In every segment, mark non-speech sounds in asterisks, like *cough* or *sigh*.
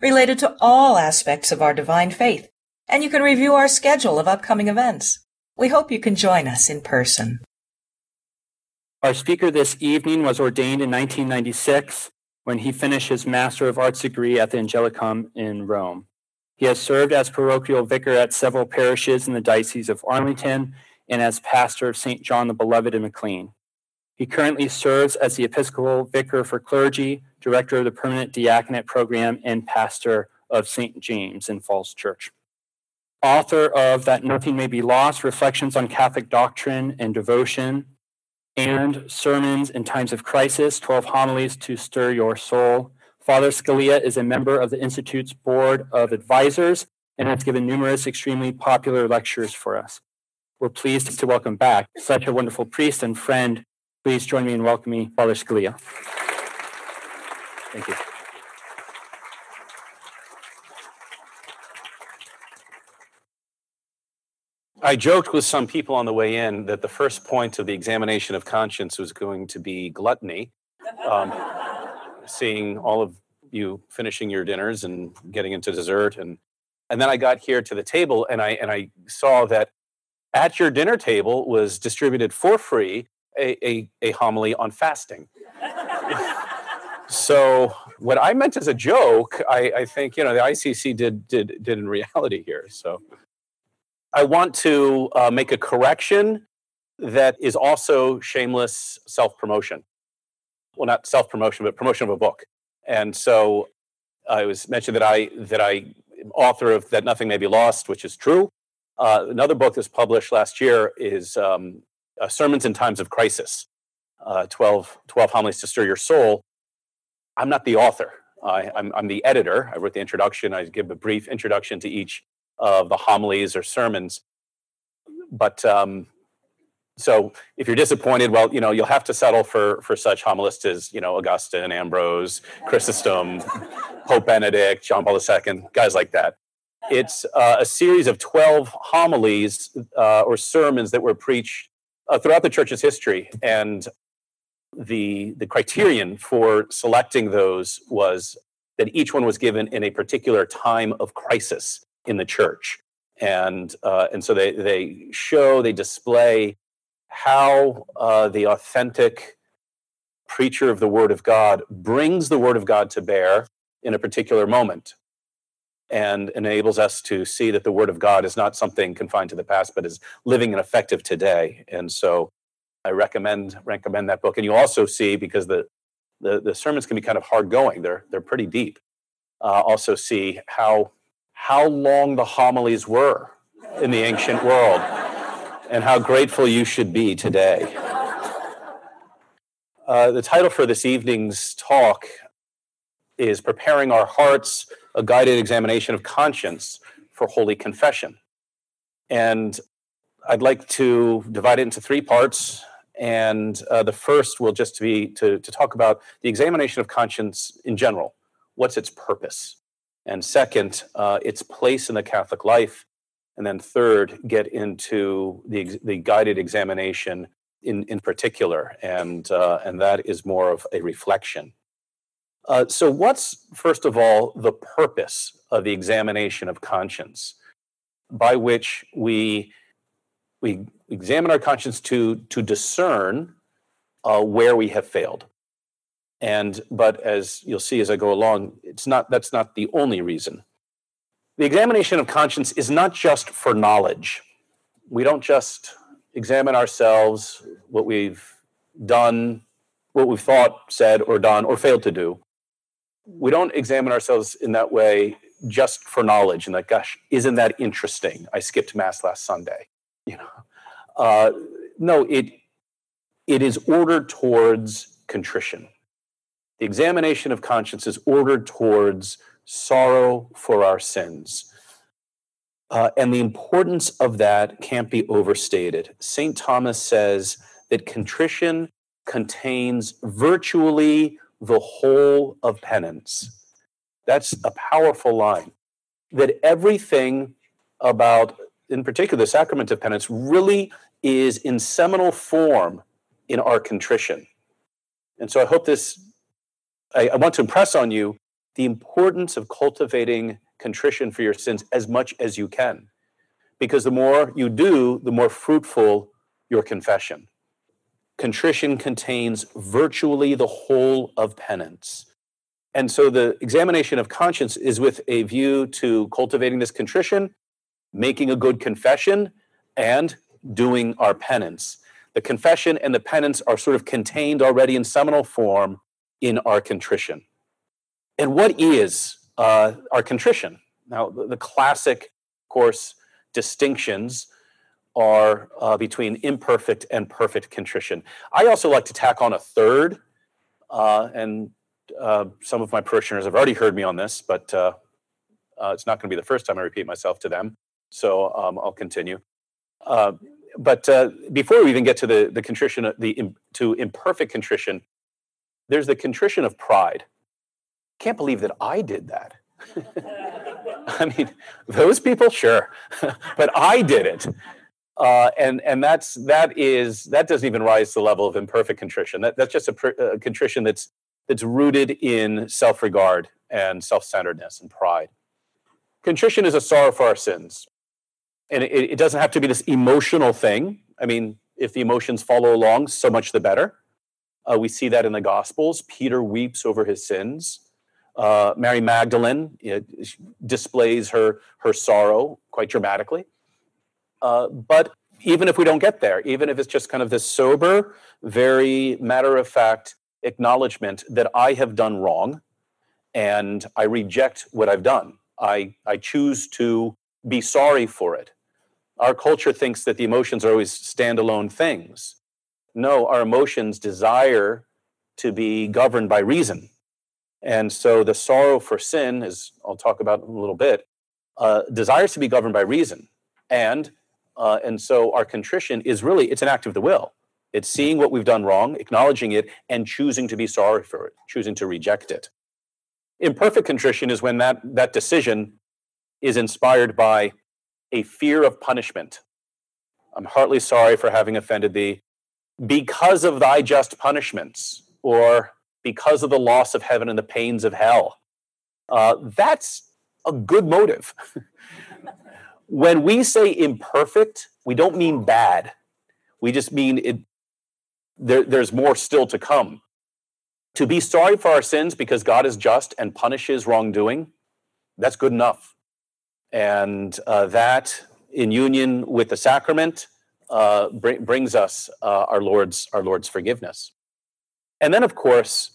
related to all aspects of our divine faith, and you can review our schedule of upcoming events. We hope you can join us in person. Our speaker this evening was ordained in 1996 when he finished his Master of Arts degree at the Angelicum in Rome. He has served as parochial vicar at several parishes in the Diocese of Arlington and as pastor of St. John the Beloved in McLean. He currently serves as the Episcopal Vicar for Clergy, Director of the Permanent Diaconate Program, and Pastor of St. James in Falls Church. Author of That Nothing May Be Lost Reflections on Catholic Doctrine and Devotion, and Sermons in Times of Crisis 12 Homilies to Stir Your Soul. Father Scalia is a member of the Institute's Board of Advisors and has given numerous extremely popular lectures for us. We're pleased to welcome back such a wonderful priest and friend Please join me in welcoming Father Scalia. Thank you. I joked with some people on the way in that the first point of the examination of conscience was going to be gluttony. Um, seeing all of you finishing your dinners and getting into dessert, and and then I got here to the table and I and I saw that at your dinner table was distributed for free a, a, a homily on fasting. so what I meant as a joke, I, I think you know the ICC did did did in reality here. So I want to uh, make a correction that is also shameless self promotion. Well, not self promotion, but promotion of a book. And so uh, was mentioned that I that I author of that nothing may be lost, which is true. Uh, another book that's published last year is um, uh, Sermons in Times of Crisis, uh, 12, 12 Homilies to Stir Your Soul. I'm not the author. I, I'm, I'm the editor. I wrote the introduction. I give a brief introduction to each of the homilies or sermons. But um, so if you're disappointed, well, you know, you'll have to settle for for such homilists as you know Augustine, Ambrose, Chrysostom, *laughs* Pope Benedict, John Paul II, guys like that. It's uh, a series of twelve homilies uh, or sermons that were preached uh, throughout the church's history. And the, the criterion for selecting those was that each one was given in a particular time of crisis in the church. And, uh, and so they, they show, they display how uh, the authentic preacher of the Word of God brings the Word of God to bear in a particular moment and enables us to see that the Word of God is not something confined to the past, but is living and effective today. And so I recommend recommend that book. And you also see because the the, the sermons can be kind of hard going; they're they're pretty deep. Uh, also see how how long the homilies were in the ancient world, and how grateful you should be today. Uh, the title for this evening's talk is "Preparing Our Hearts." A guided examination of conscience for Holy Confession. And I'd like to divide it into three parts. And uh, the first will just be to, to talk about the examination of conscience in general. What's its purpose? And second, uh, its place in the Catholic life. And then third, get into the, the guided examination in, in particular. And, uh, and that is more of a reflection uh, so, what's first of all the purpose of the examination of conscience, by which we we examine our conscience to to discern uh, where we have failed, and but as you'll see as I go along, it's not that's not the only reason. The examination of conscience is not just for knowledge. We don't just examine ourselves, what we've done, what we've thought, said, or done, or failed to do we don't examine ourselves in that way just for knowledge and that gosh isn't that interesting i skipped mass last sunday you know uh, no it it is ordered towards contrition the examination of conscience is ordered towards sorrow for our sins Uh, and the importance of that can't be overstated. St. Thomas says that contrition contains virtually the whole of penance. That's a powerful line. That everything about, in particular, the sacrament of penance really is in seminal form in our contrition. And so I hope this, I, I want to impress on you the importance of cultivating contrition for your sins as much as you can. Because the more you do, the more fruitful your confession. Contrition contains virtually the whole of penance. And so the examination of conscience is with a view to cultivating this contrition, making a good confession, and doing our penance. The confession and the penance are sort of contained already in seminal form in our contrition. And what is uh, our contrition? Now, the, classic, of course, distinctions are uh, between imperfect and perfect contrition. I also like to tack on a third, uh, and uh, some of my parishioners have already heard me on this, but uh, uh, it's not going to be the first time I repeat myself to them. So um, I'll continue. Uh, but before we even get to the, the contrition, the to imperfect contrition, there's the contrition of pride. Can't believe that I did that. *laughs* I mean, those people, sure, *laughs* but I did it. Uh, and and that's that is that doesn't even rise to the level of imperfect contrition. That, that's just a, a contrition that's that's rooted in self-regard and self-centeredness and pride. Contrition is a sorrow for our sins, and it, it doesn't have to be this emotional thing. I mean, if the emotions follow along, so much the better. Uh, we see that in the Gospels. Peter weeps over his sins. Uh, Mary Magdalene displays her her sorrow quite dramatically. Uh, but even if we don't get there, even if it's just kind of this sober, very matter of fact acknowledgement that I have done wrong and I reject what I've done, I, I choose to be sorry for it. Our culture thinks that the emotions are always standalone things. No, our emotions desire to be governed by reason. And so the sorrow for sin, as I'll talk about in a little bit, uh, desires to be governed by reason. And uh, and so our contrition is really it's an act of the will. It's seeing what we've done wrong, acknowledging it, and choosing to be sorry for it, choosing to reject it. Imperfect contrition is when that, that decision is inspired by a fear of punishment. I'm heartily sorry for having offended thee because of thy just punishments, or because of the loss of heaven and the pains of hell. Uh, that's a good motive. *laughs* when we say imperfect, we don't mean bad. We just mean it. There, there's more still to come. To be sorry for our sins because God is just and punishes wrongdoing, that's good enough. And uh, that, in union with the sacrament, uh, br- brings us uh, our Lord's our Lord's forgiveness. And then, of course,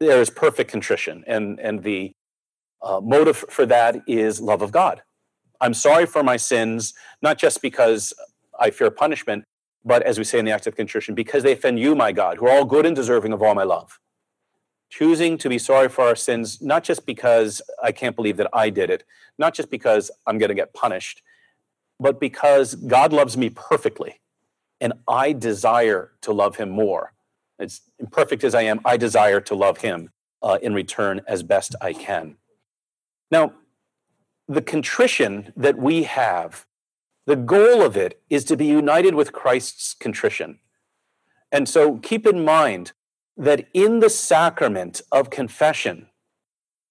there is perfect contrition, and and the uh, motive for that is love of God. I'm sorry for my sins, not just because I fear punishment, but as we say in the act of contrition, because they offend you, my God, who are all good and deserving of all my love. Choosing to be sorry for our sins, not just because I can't believe that I did it, not just because I'm going to get punished, but because God loves me perfectly and I desire to love him more. As imperfect as I am, I desire to love him uh, in return as best I can. Now, the contrition that we have, the goal of it is to be united with Christ's contrition. And so keep in mind that in the sacrament of confession,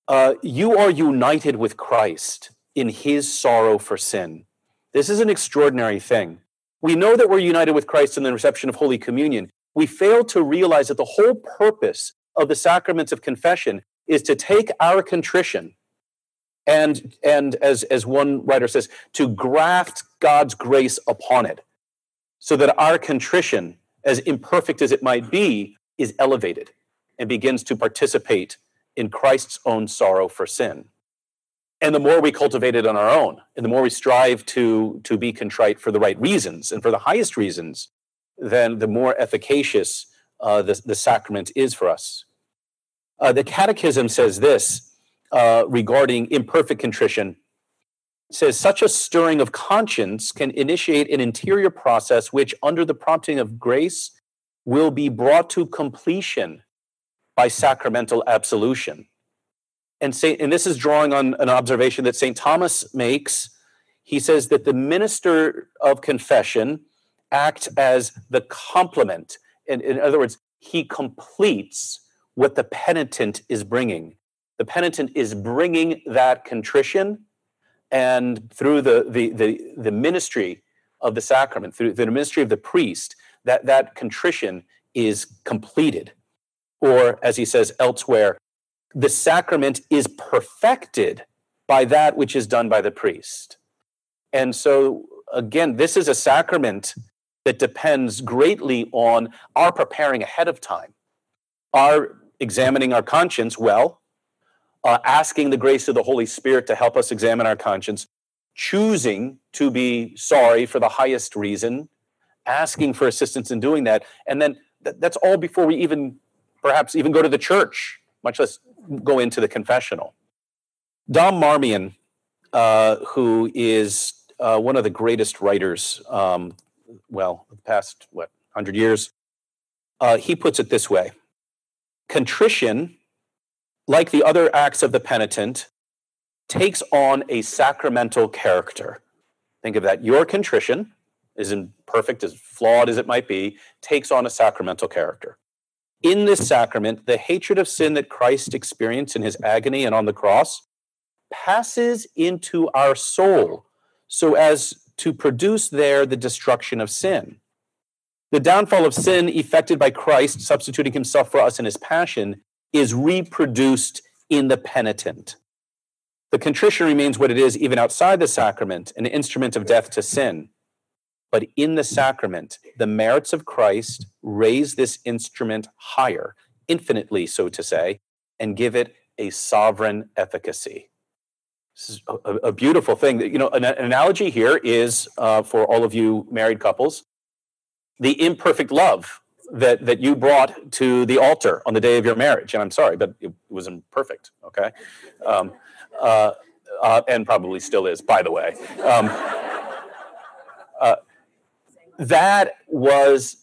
uh, you are united with Christ in his sorrow for sin. This is an extraordinary thing. We know that we're united with Christ in the reception of Holy Communion. We fail to realize that the whole purpose of the sacraments of confession is to take our contrition and and as as one writer says to graft god's grace upon it so that our contrition as imperfect as it might be is elevated and begins to participate in christ's own sorrow for sin. And the more we cultivate it on our own and the more we strive to to be contrite for the right reasons and for the highest reasons then the more efficacious uh, the, the sacrament is for us. Uh, the catechism says this uh, regarding imperfect contrition. says such a stirring of conscience can initiate an interior process which, under the prompting of grace, will be brought to completion by sacramental absolution. And, Saint, and this is drawing on an observation that St. Thomas makes. He says that the minister of confession acts as the complement. In, in other words, he completes what the penitent is bringing. The penitent is bringing that contrition, and through the, the, the, the ministry of the sacrament, through the ministry of the priest, that, that contrition is completed. Or, as he says elsewhere, the sacrament is perfected by that which is done by the priest. And so, again, this is a sacrament that depends greatly on our preparing ahead of time, our examining our conscience well, uh, asking the grace of the Holy Spirit to help us examine our conscience, choosing to be sorry for the highest reason, asking for assistance in doing that. And then th- that's all before we even perhaps even go to the church, much less go into the confessional. Dom Marmion, uh, who is uh, one of the greatest writers, um, well, the past, what, 100 years, uh, he puts it this way Contrition, like the other acts of the penitent, takes on a sacramental character. Think of that. Your contrition, as imperfect, as flawed as it might be, takes on a sacramental character. In this sacrament, the hatred of sin that Christ experienced in his agony and on the cross passes into our soul so as to produce there the destruction of sin. The downfall of sin effected by Christ substituting himself for us in his passion is reproduced in the penitent. The contrition remains what it is even outside the sacrament, an instrument of death to sin. But in the sacrament, the merits of Christ raise this instrument higher, infinitely, so to say, and give it a sovereign efficacy. This is a, a beautiful thing. You know, an, an analogy here is uh, for all of you married couples, the imperfect love that that you brought to the altar on the day of your marriage. And I'm sorry, but it was imperfect. Okay, um, uh, uh, and probably still is, by the way. Um, uh, that was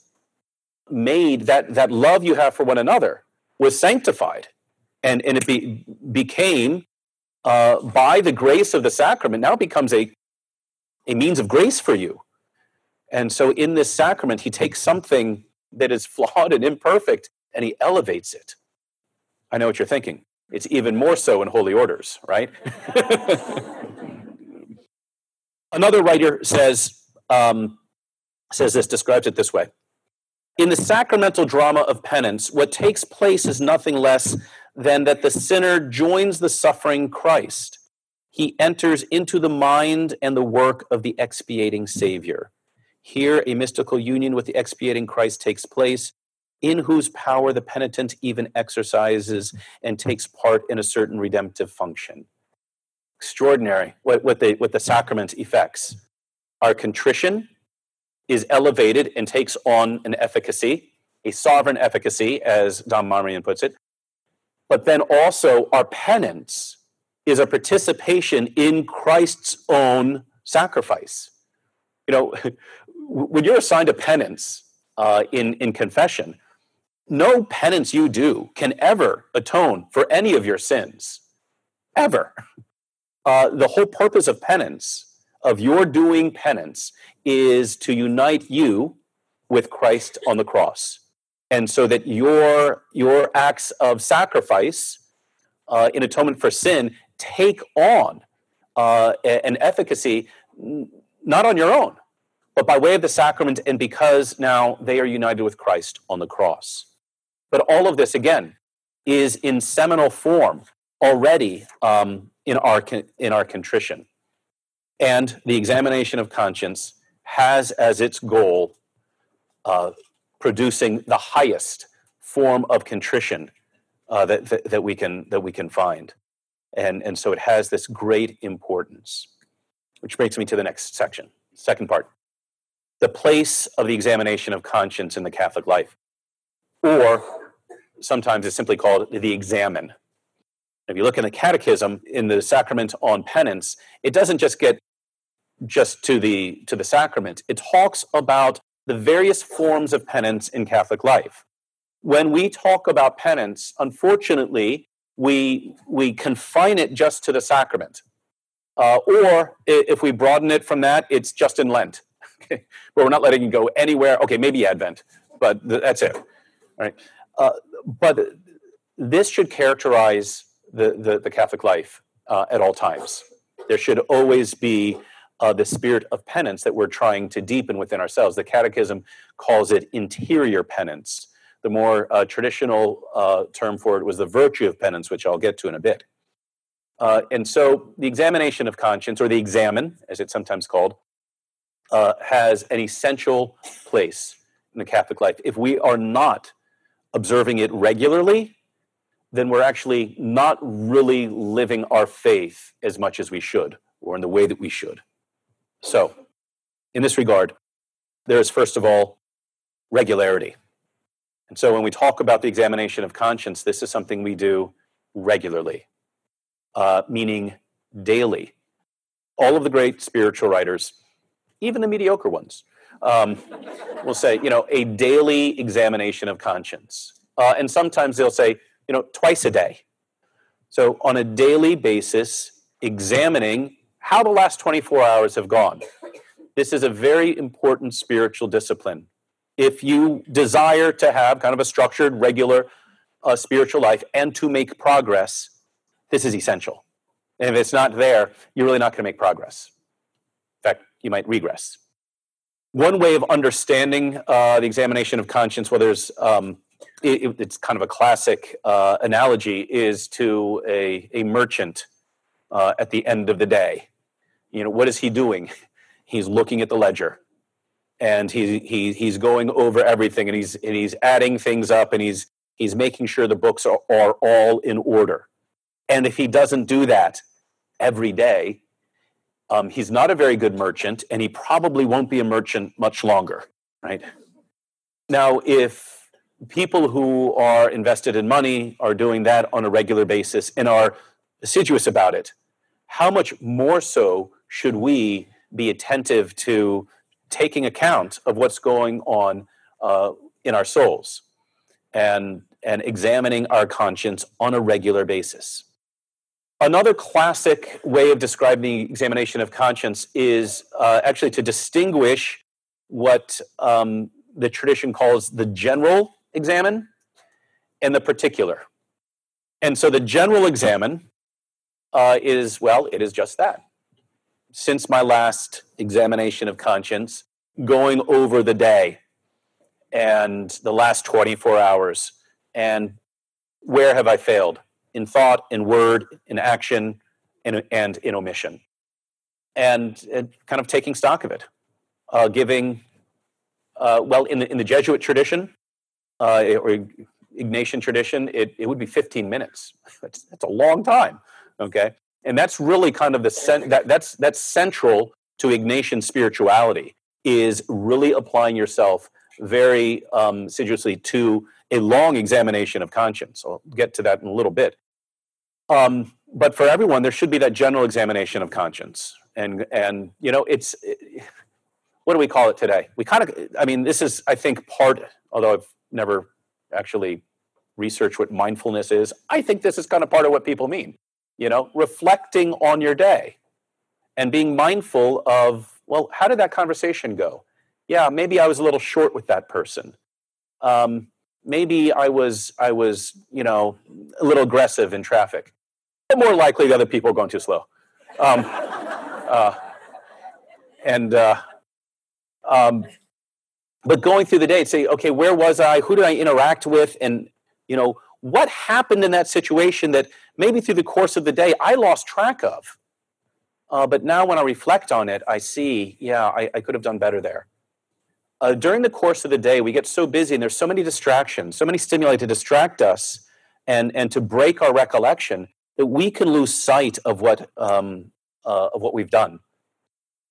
made that that love you have for one another was sanctified and and it be, became uh, by the grace of the sacrament now becomes a a means of grace for you and so in this sacrament he takes something that is flawed and imperfect and he elevates it i know what you're thinking it's even more so in holy orders right *laughs* another writer says um, says this, describes it this way. In the sacramental drama of penance, what takes place is nothing less than that the sinner joins the suffering Christ. He enters into the mind and the work of the expiating Savior. Here, a mystical union with the expiating Christ takes place, in whose power the penitent even exercises and takes part in a certain redemptive function. Extraordinary what, what, the, what the sacrament effects. Our contrition, is elevated and takes on an efficacy, a sovereign efficacy, as Dom Marmion puts it. But then also, our penance is a participation in Christ's own sacrifice. You know, *laughs* when you're assigned a penance uh, in, in confession, no penance you do can ever atone for any of your sins, ever. Uh, the whole purpose of penance, of your doing penance, is to unite you with Christ on the cross. And so that your, your acts of sacrifice uh, in atonement for sin take on uh, an efficacy not on your own, but by way of the sacrament and because now they are united with Christ on the cross. But all of this, again, is in seminal form already um, in, our, in our contrition. And the examination of conscience has as its goal uh, producing the highest form of contrition uh, that, that, that, we can, that we can find. And, and so it has this great importance, which brings me to the next section, second part. The place of the examination of conscience in the Catholic life, or sometimes it's simply called the examen. If you look in the Catechism in the sacrament on penance, it doesn't just get just to the to the sacrament. It talks about the various forms of penance in Catholic life. When we talk about penance, unfortunately, we we confine it just to the sacrament. Uh, or if we broaden it from that, it's just in Lent. Okay, *laughs* but we're not letting it go anywhere. Okay, maybe Advent, but th- that's it. right? Uh, but this should characterize the, the, the Catholic life uh, at all times. There should always be uh, the spirit of penance that we're trying to deepen within ourselves. The Catechism calls it interior penance. The more uh, traditional uh, term for it was the virtue of penance, which I'll get to in a bit. Uh, and so the examination of conscience, or the examen, as it's sometimes called, uh, has an essential place in the Catholic life. If we are not observing it regularly, then we're actually not really living our faith as much as we should, or in the way that we should. So, in this regard, there is first of all regularity. And so, when we talk about the examination of conscience, this is something we do regularly, uh, meaning daily. All of the great spiritual writers, even the mediocre ones, um, will say, you know, a daily examination of conscience. Uh, and sometimes they'll say, you know, twice a day. So on a daily basis, examining how the last 24 hours have gone. This is a very important spiritual discipline. If you desire to have kind of a structured, regular uh, spiritual life and to make progress, this is essential. And if it's not there, you're really not going to make progress. You might regress. One way of understanding uh, the examination of conscience, whether there's um, it, it's kind of a classic uh, analogy, is to a, a merchant uh, at the end of the day. You know, what is he doing? He's looking at the ledger and he, he, he's going over everything and he's, and he's adding things up and he's, he's making sure the books are, are all in order. And if he doesn't do that every day, um, he's not a very good merchant and he probably won't be a merchant much longer, right? Now, if people who are invested in money are doing that on a regular basis and are assiduous about it. How much more so should we be attentive to taking account of what's going on uh, in our souls and, and examining our conscience on a regular basis? Another classic way of describing the examination of conscience is uh, actually to distinguish what um, the tradition calls the general examen and the particular. And so the general examen uh, is, well, it is just that. Since my last examination of conscience, going over the day and the last 24 hours, and where have I failed? In thought, in word, in action, in, and in omission. And, and kind of taking stock of it, uh, giving, uh, well, in the, in the Jesuit tradition, uh, or Ignatian tradition, it, it would be 15 minutes. *laughs* That's, that's a long time. Okay. And that's really kind of the cent- that, that's that's central to Ignatian spirituality is really applying yourself very um, assiduously to a long examination of conscience. I'll get to that in a little bit. Um, but for everyone, there should be that general examination of conscience. And and you know, it's it, what do we call it today? We kind of, I mean, this is I think part. Although I've never actually researched what mindfulness is. I think this is kind of part of what people mean. You know, reflecting on your day and being mindful of, well, how did that conversation go? Yeah, maybe I was a little short with that person. Um, maybe I was, I was, you know, a little aggressive in traffic. But more likely, the other people are going too slow. Um, *laughs* uh, and uh, um, but going through the day say okay where was i who did i interact with and you know what happened in that situation that maybe through the course of the day i lost track of uh, but now when i reflect on it i see yeah i, I could have done better there uh, during the course of the day we get so busy and there's so many distractions so many stimuli to distract us and and to break our recollection that we can lose sight of what um, uh, of what we've done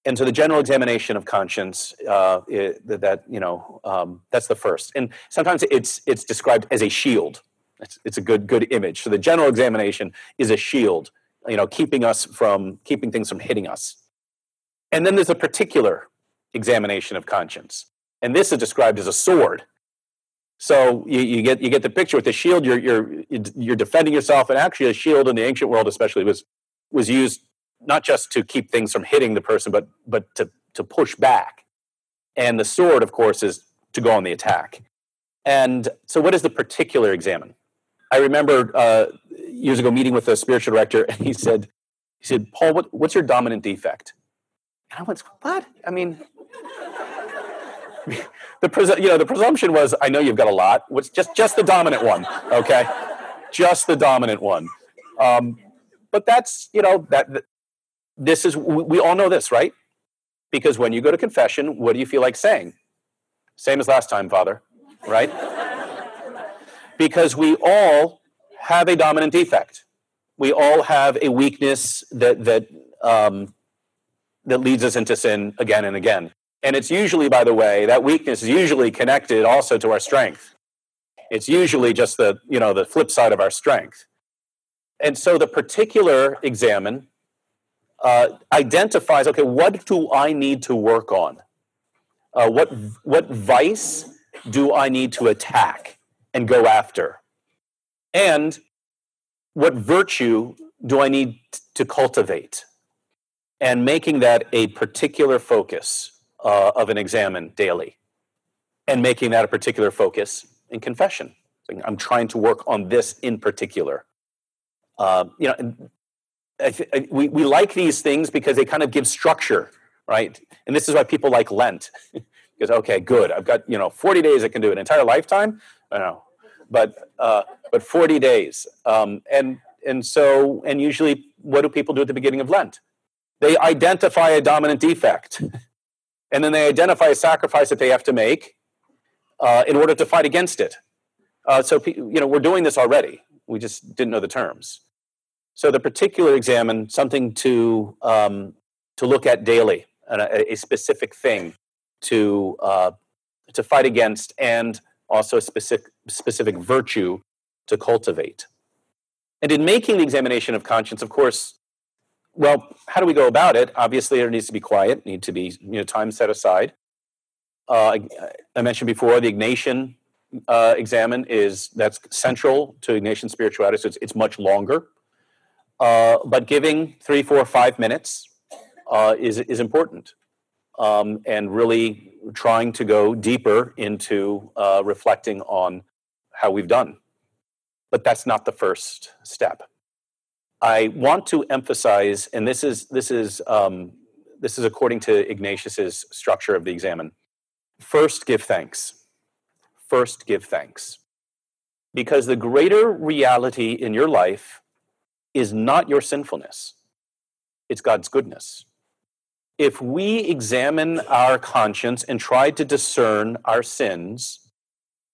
and so the general examination of conscience uh, it, that you know um, that's the first and sometimes it's it's described as a shield It's, it's a good good image. So the general examination is a shield, you know, keeping us from keeping things from hitting us. And then there's a particular examination of conscience, and this is described as a sword. So you, you get you get the picture with the shield. You're you're you're defending yourself, and actually, a shield in the ancient world, especially, was was used not just to keep things from hitting the person, but but to to push back. And the sword, of course, is to go on the attack. And so, what is the particular examen? I remember uh, years ago meeting with a spiritual director, and he said, "He said, Paul, what, what's your dominant defect?" And I went, "What? I mean." *laughs* the pres- you know the presumption was I know you've got a lot. What's just just the dominant one, okay? just the dominant one. Um, but that's you know that, this is we, we all know this, right? Because when you go to confession, what do you feel like saying? Same as last time, Father, right? because we all have a dominant defect. We all have a weakness that that um, that leads us into sin again and again. And it's usually, by the way, that weakness is usually connected also to our strength. It's usually just the, you know, the flip side of our strength. And so the particular examen uh, identifies, okay, what do I need to work on? Uh, what, what vice do I need to attack and go after? And what virtue do I need to cultivate? And making that a particular focus uh, of an examen daily and making that a particular focus in confession. I'm trying to work on this in particular. Uh, you know, I th- I, we, we like these things because they kind of give structure, right? And this is why people like Lent. *laughs* because, okay, good, I've got, you know, 40 days I can do an entire lifetime. I know. But, uh, but 40 days. Um, and, and so, and usually, what do people do at the beginning of Lent? They identify a dominant defect. *laughs* and then they identify a sacrifice that they have to make uh, in order to fight against it. Uh, so you know we're doing this already. We just didn't know the terms. So the particular examen something to um, to look at daily, a, a specific thing to uh, to fight against, and also a specific specific virtue to cultivate. And in making the examination of conscience, of course, well, how do we go about it? Obviously, there needs to be quiet, need to be you know time set aside. Uh, I mentioned before the Ignatian uh, examen is that's central to Ignatian spirituality. So it's, it's much longer, uh, but giving three, four, five minutes uh, is is important, um, and really trying to go deeper into uh, reflecting on how we've done. But that's not the first step. I want to emphasize, and this is this is um, this is according to Ignatius's structure of the examen. First, give thanks. First, give thanks, because the greater reality in your life is not your sinfulness; it's God's goodness. If we examine our conscience and try to discern our sins,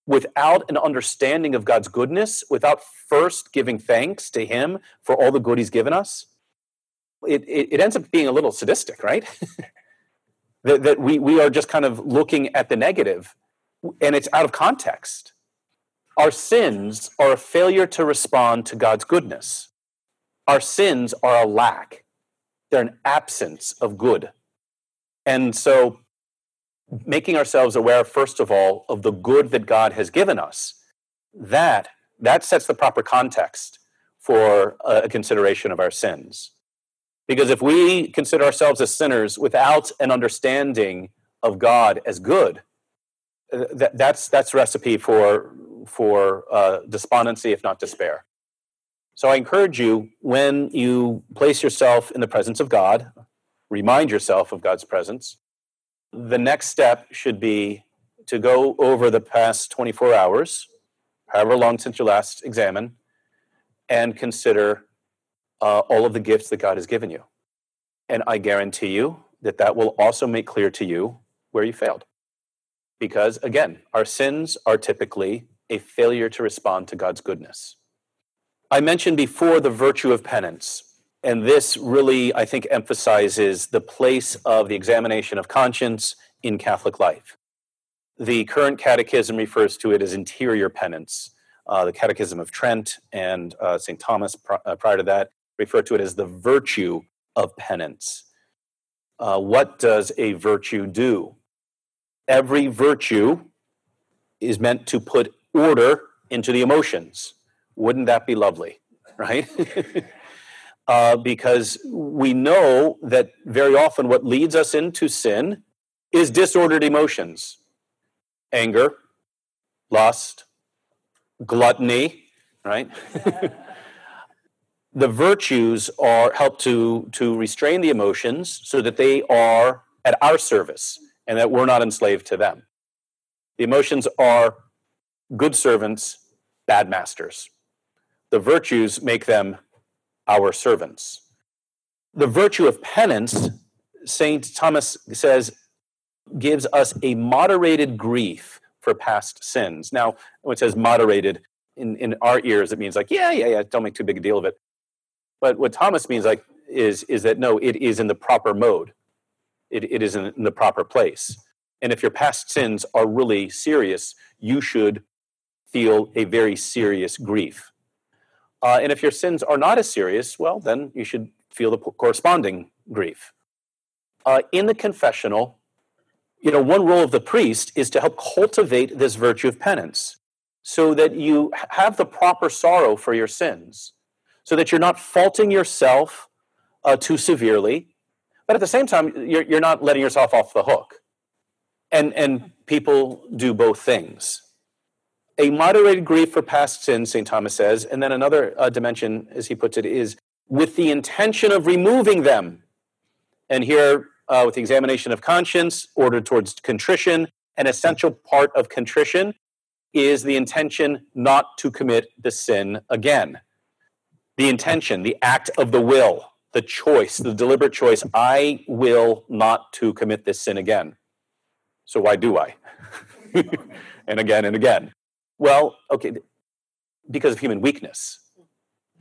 without an understanding of God's goodness, without first giving thanks to Him for all the good He's given us, it, it, it ends up being a little sadistic, right? *laughs* that, that we, we are just kind of looking at the negative and it's out of context. Our sins are a failure to respond to God's goodness. Our sins are a lack, they're an absence of good. And so making ourselves aware first of all of the good that god has given us that that sets the proper context for a consideration of our sins. Because if we consider ourselves as sinners without an understanding of god as good uh, that, that's that's recipe for for uh, despondency if not despair. So i encourage you when you place yourself in the presence of god remind yourself of god's presence the next step should be to go over the past 24 hours, however long since your last examen, and consider uh, all of the gifts that God has given you. And I guarantee you that that will also make clear to you where you failed. Because again, our sins are typically a failure to respond to God's goodness. I mentioned before the virtue of penance. And this really, I think, emphasizes the place of the examination of conscience in Catholic life. The current catechism refers to it as interior penance, uh, the Catechism of Trent and uh, St. Thomas pr- uh, prior to that refer to it as the virtue of penance. Uh, what does a virtue do? Every virtue is meant to put order into the emotions. Wouldn't that be lovely, right? *laughs* uh, because we know that very often what leads us into sin is disordered emotions anger, lust, gluttony, right? *laughs* the virtues are help to to restrain the emotions so that they are at our service and that we're not enslaved to them. The emotions are good servants, bad masters. The virtues make them our servants. The virtue of penance, St. Thomas says, gives us a moderated grief for past sins. Now, when it says moderated, in, in our ears, it means like, yeah, yeah, yeah, don't make too big a deal of it. But what Thomas means like is, is that no, it is in the proper mode. It, it is in, in the proper place. And if your past sins are really serious, you should feel a very serious grief. Uh, and if your sins are not as serious, well, then you should feel the corresponding grief. Uh, in the confessional, you know, one role of the priest is to help cultivate this virtue of penance so that you have the proper sorrow for your sins, so that you're not faulting yourself uh, too severely, but at the same time, you're, you're not letting yourself off the hook. And, and people do both things a moderated grief for past sins, St. Thomas says. And then another uh, dimension, as he puts it, is with the intention of removing them. And here, uh, with the examination of conscience, ordered towards contrition, an essential part of contrition is the intention not to commit the sin again. The intention, the act of the will, the choice, the deliberate choice I will not to commit this sin again. So why do I? *laughs* and again and again. Well, okay, because of human weakness.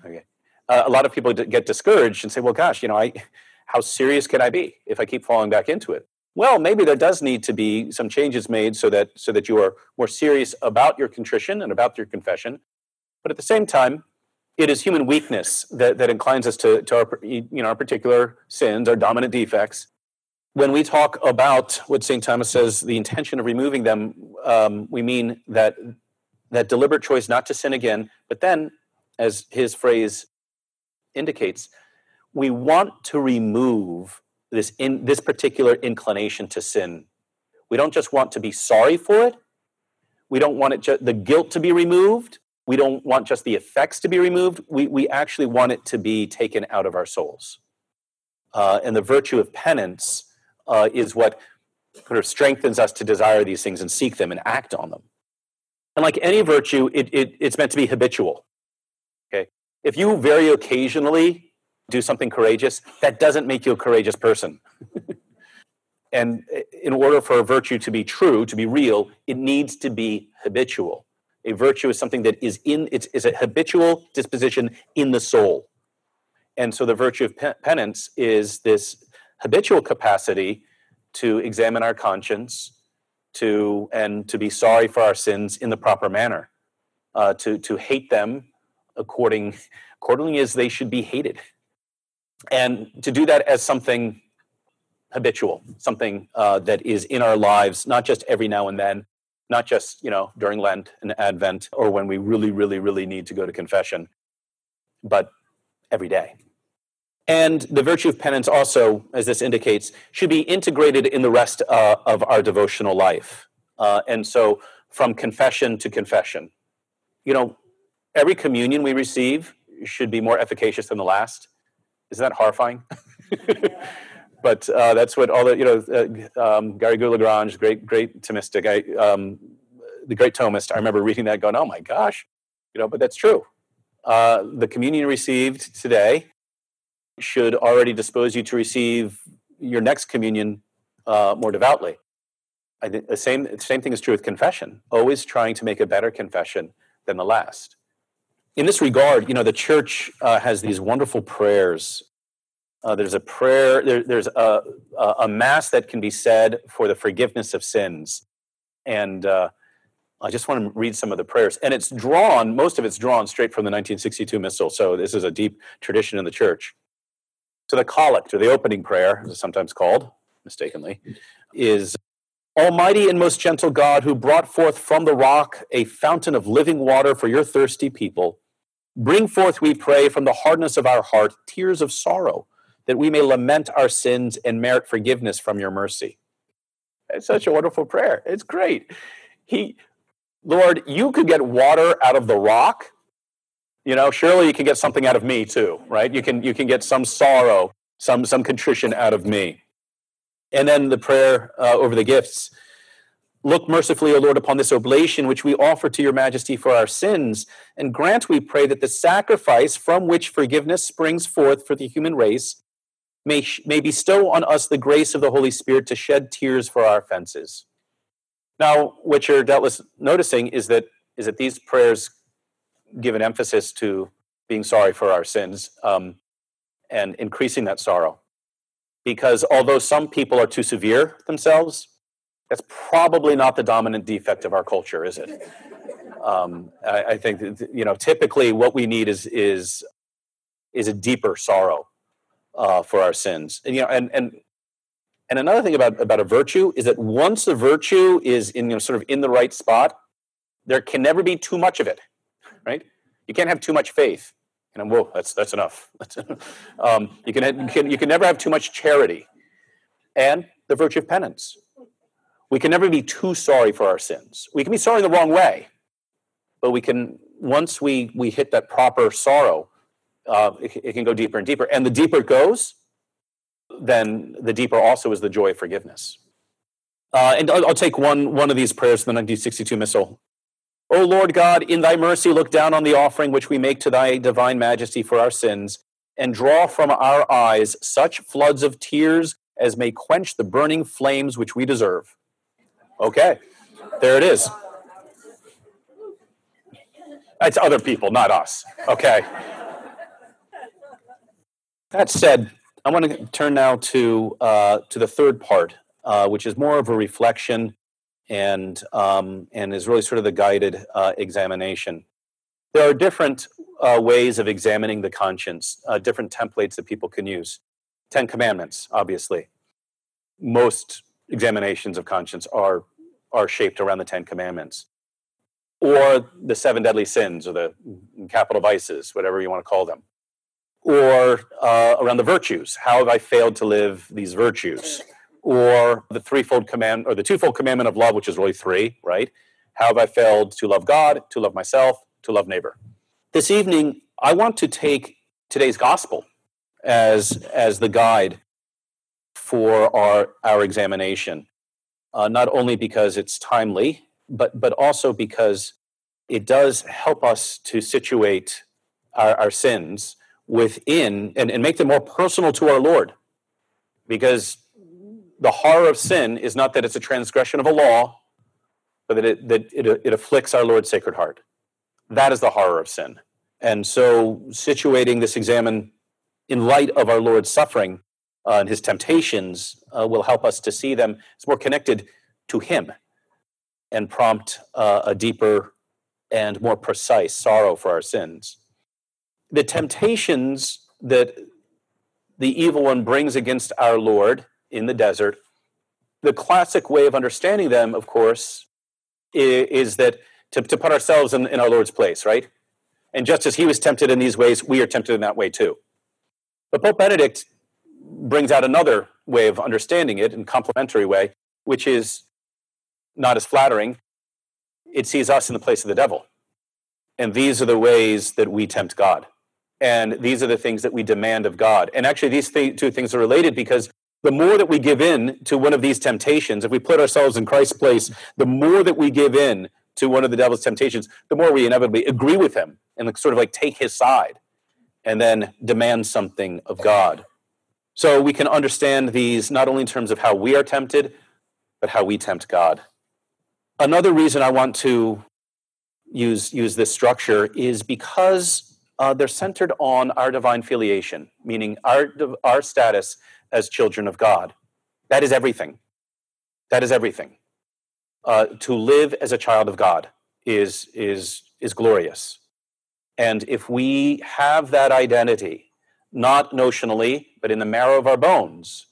Okay, uh, a lot of people get discouraged and say, "Well, gosh, you know, I, how serious can I be if I keep falling back into it?" Well, maybe there does need to be some changes made so that so that you are more serious about your contrition and about your confession. But at the same time, it is human weakness that, that inclines us to, to our, you know, our particular sins, our dominant defects. When we talk about what St. Thomas says, the intention of removing them, um, we mean that that deliberate choice not to sin again. But then, as his phrase indicates, we want to remove this in this particular inclination to sin. We don't just want to be sorry for it. We don't want it ju- the guilt to be removed. We don't want just the effects to be removed. We, we actually want it to be taken out of our souls. Uh, and the virtue of penance uh, is what kind of strengthens us to desire these things and seek them and act on them. And like any virtue, it, it, it's meant to be habitual. Okay. If you very occasionally do something courageous, that doesn't make you a courageous person. *laughs* and in order for a virtue to be true, to be real, it needs to be habitual. A virtue is something that is in it's is a habitual disposition in the soul. And so the virtue of penance is this habitual capacity to examine our conscience, to and to be sorry for our sins in the proper manner, uh, to to hate them according accordingly as they should be hated, and to do that as something habitual, something uh, that is in our lives, not just every now and then, not just you know during Lent and Advent or when we really, really, really need to go to confession, but every day. And the virtue of penance also, as this indicates, should be integrated in the rest uh, of our devotional life. Uh, and so from confession to confession. You know, every communion we receive should be more efficacious than the last. Isn't that horrifying? *laughs* but uh, that's what all the, you know, uh, um, Garrigou Lagrange, great, great Thomistic, I, um, the great Thomist, I remember reading that going, oh my gosh, you know, but that's true. Uh, the communion received today should already dispose you to receive your next communion uh, more devoutly. I think the same, same thing is true with confession, always trying to make a better confession than the last. In this regard, you know, the church uh, has these wonderful prayers. Uh, there's a prayer, there, there's a, a, mass that can be said for the forgiveness of sins. And uh, I just want to read some of the prayers. And it's drawn, most of it's drawn straight from the 1962 Missal. So this is a deep tradition in the church. So the collect, or the opening prayer, as it's sometimes called, mistakenly, is Almighty and most gentle God, who brought forth from the rock a fountain of living water for your thirsty people, bring forth, we pray, from the hardness of our heart tears of sorrow, that we may lament our sins and merit forgiveness from your mercy. It's such a wonderful prayer. It's great. He Lord, you could get water out of the rock. You know, surely you can get something out of me too, right? You can you can get some sorrow, some some contrition out of me. And then the prayer uh, over the gifts. Look mercifully, O Lord, upon this oblation which we offer to your majesty for our sins, and grant, we pray, that the sacrifice from which forgiveness springs forth for the human race may, may bestow on us the grace of the Holy Spirit to shed tears for our offenses now, what you're doubtless noticing is that is that these prayers give an emphasis to being sorry for our sins um, and increasing that sorrow. Because although some people are too severe themselves, that's probably not the dominant defect of our culture, is it? Um, I, I, think that, you know typically what we need is is is a deeper sorrow uh, for our sins, and you know, and and and another thing about, about a virtue is that once a virtue is in you know, sort of in the right spot, there can never be too much of it, right? You can't have too much faith. And I'm, whoa, that's *laughs* that's enough. um, you, can, you can you can never have too much charity, and the virtue of penance. We can never be too sorry for our sins. We can be sorry the wrong way, but we can once we we hit that proper sorrow, uh, it, it can go deeper and deeper. And the deeper it goes, then the deeper also is the joy of forgiveness. Uh, and I'll, I'll, take one, one of these prayers from the 1962 Missal. O Lord God, in thy mercy, look down on the offering which we make to thy divine majesty for our sins, and draw from our eyes such floods of tears as may quench the burning flames which we deserve. Okay, there it is. That's other people, not us. Okay. That said, I want to turn now to uh, to the third part, uh, which is more of a reflection and um, and is really sort of the guided uh, examination. There are different uh, ways of examining the conscience, uh, different templates that people can use. Ten Commandments, obviously. Most examinations of conscience are are shaped around the Ten Commandments, or the seven deadly sins, or the capital vices, whatever you want to call them or uh, around the virtues. How have I failed to live these virtues? Or the threefold command, or the twofold commandment of love, which is really three, right? How have I failed to love God, to love myself, to love neighbor? This evening, I want to take today's gospel as as the guide for our our examination. Uh, not only because it's timely, but but also because it does help us to situate our, our sins within and, and make them more personal to our Lord. Because the horror of sin is not that it's a transgression of a law, but that it, that it, it afflicts our Lord's sacred heart. That is the horror of sin. And so, situating this examen in light of our Lord's suffering uh, and his temptations uh, will help us to see them as more connected to him and prompt uh, a deeper and more precise sorrow for our sins the temptations that the evil one brings against our Lord in the desert, the classic way of understanding them, of course, is, is that to, to put ourselves in, in our Lord's place, right? And just as he was tempted in these ways, we are tempted in that way too. But Pope Benedict brings out another way of understanding it in complementary way, which is not as flattering. It sees us in the place of the devil. And these are the ways that we tempt God and these are the things that we demand of God. And actually, these th- two things are related because the more that we give in to one of these temptations, if we put ourselves in Christ's place, the more that we give in to one of the devil's temptations, the more we inevitably agree with him and sort of like take his side and then demand something of God. So we can understand these not only in terms of how we are tempted, but how we tempt God. Another reason I want to use, use this structure is because uh, they're centered on our divine filiation, meaning our, our status as children of God. That is everything. That is everything. uh, to live as a child of God is, is, is glorious. And if we have that identity, not notionally, but in the marrow of our bones,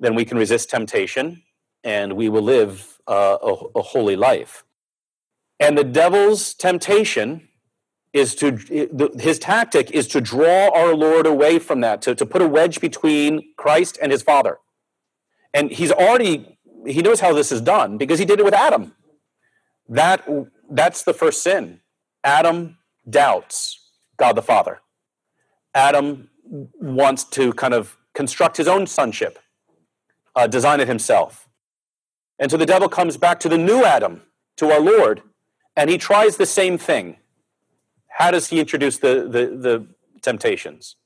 then we can resist temptation and we will live uh, a, a holy life. And the devil's temptation is to, his tactic is to draw our Lord away from that, to, to put a wedge between Christ and his Father. And he's already, he knows how this is done because he did it with Adam. That, that's the first sin. Adam doubts God the Father. Adam wants to kind of construct his own sonship, uh, design it himself. And so the devil comes back to the new Adam, to our Lord, and he tries the same thing. How does he introduce the, the, the temptations?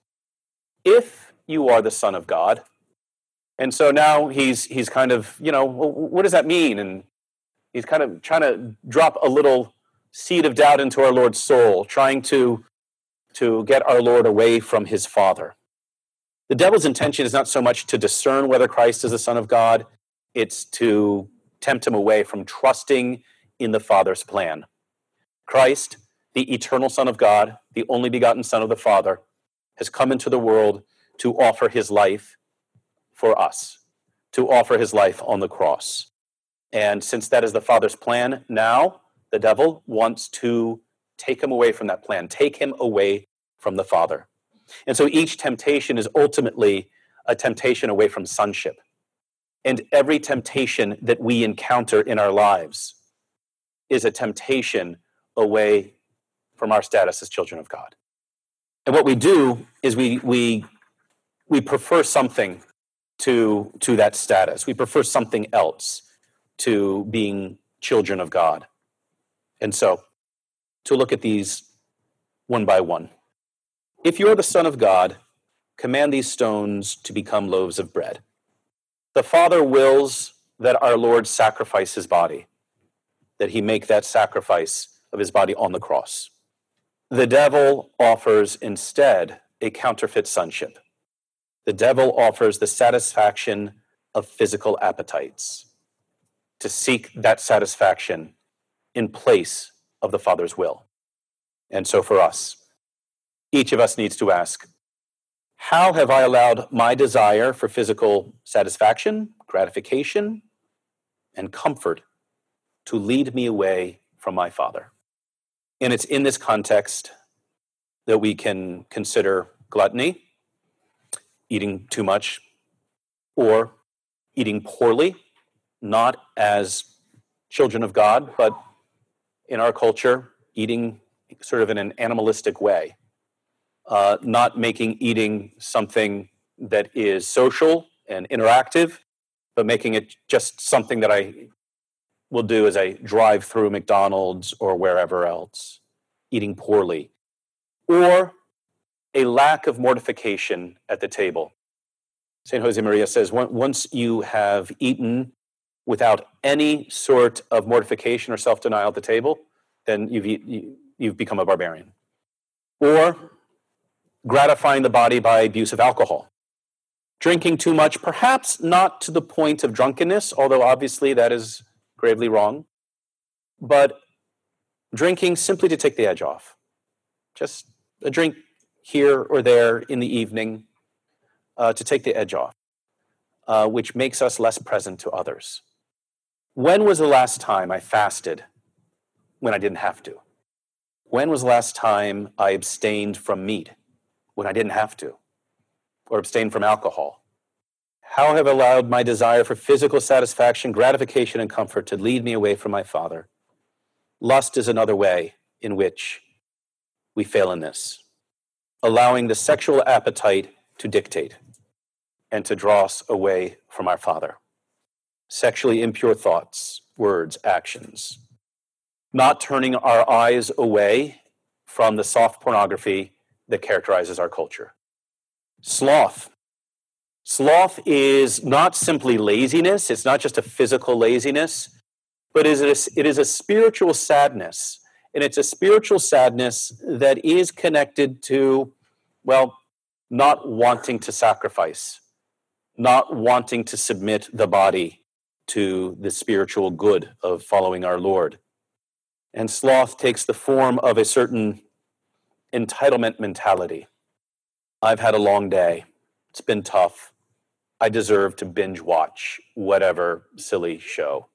If you are the Son of God, and so now he's he's kind of, you know, well, what does that mean? And he's kind of trying to drop a little seed of doubt into our Lord's soul, trying to to get our Lord away from his Father. The devil's intention is not so much to discern whether Christ is the Son of God, it's to tempt him away from trusting in the Father's plan. Christ, the eternal Son of God, the only begotten Son of the Father, has come into the world to offer his life for us, to offer his life on the cross. And since that is the Father's plan, now the devil wants to take him away from that plan, take him away from the Father. And so each temptation is ultimately a temptation away from sonship. And every temptation that we encounter in our lives is a temptation away from our status as children of God. And what we do is we, we, we prefer something to, to that status. We prefer something else to being children of God. And so, to look at these one by one. If you are the Son of God, command these stones to become loaves of bread. The Father wills that our Lord sacrifice his body, that he make that sacrifice of his body on the cross. The devil offers instead a counterfeit sonship. The devil offers the satisfaction of physical appetites to seek that satisfaction in place of the Father's will. And so for us, each of us needs to ask how have I allowed my desire for physical satisfaction, gratification, and comfort to lead me away from my Father? And it's in this context that we can consider gluttony, eating too much, or eating poorly, not as children of God, but in our culture, eating sort of in an animalistic way. Uh, not making eating something that is social and interactive, but making it just something that I will do as I drive through McDonald's or wherever else, eating poorly, or a lack of mortification at the table. St. Josemaría says once you have eaten without any sort of mortification or self denial at the table, then you've, you've become a barbarian. Or gratifying the body by abuse of alcohol. Drinking too much, perhaps not to the point of drunkenness, although obviously that is gravely wrong, but drinking simply to take the edge off. Just a drink here or there in the evening uh, to take the edge off, uh, which makes us less present to others. When was the last time I fasted when I didn't have to? When was the last time I abstained from meat? when I didn't have to, or abstained from alcohol? How have allowed my desire for physical satisfaction, gratification, and comfort to lead me away from my Father? Lust is another way in which we fail in this, allowing the sexual appetite to dictate and to draw us away from our Father. Sexually impure thoughts, words, actions. Not turning our eyes away from the soft pornography that characterizes our culture. Sloth. Sloth is not simply laziness, it's not just a physical laziness, but it is a, it is a spiritual sadness. And it's a spiritual sadness that is connected to, well, not wanting to sacrifice, not wanting to submit the body to the spiritual good of following our Lord. And sloth takes the form of a certain entitlement mentality. I've had a long day. It's been tough. I deserve to binge watch whatever silly show.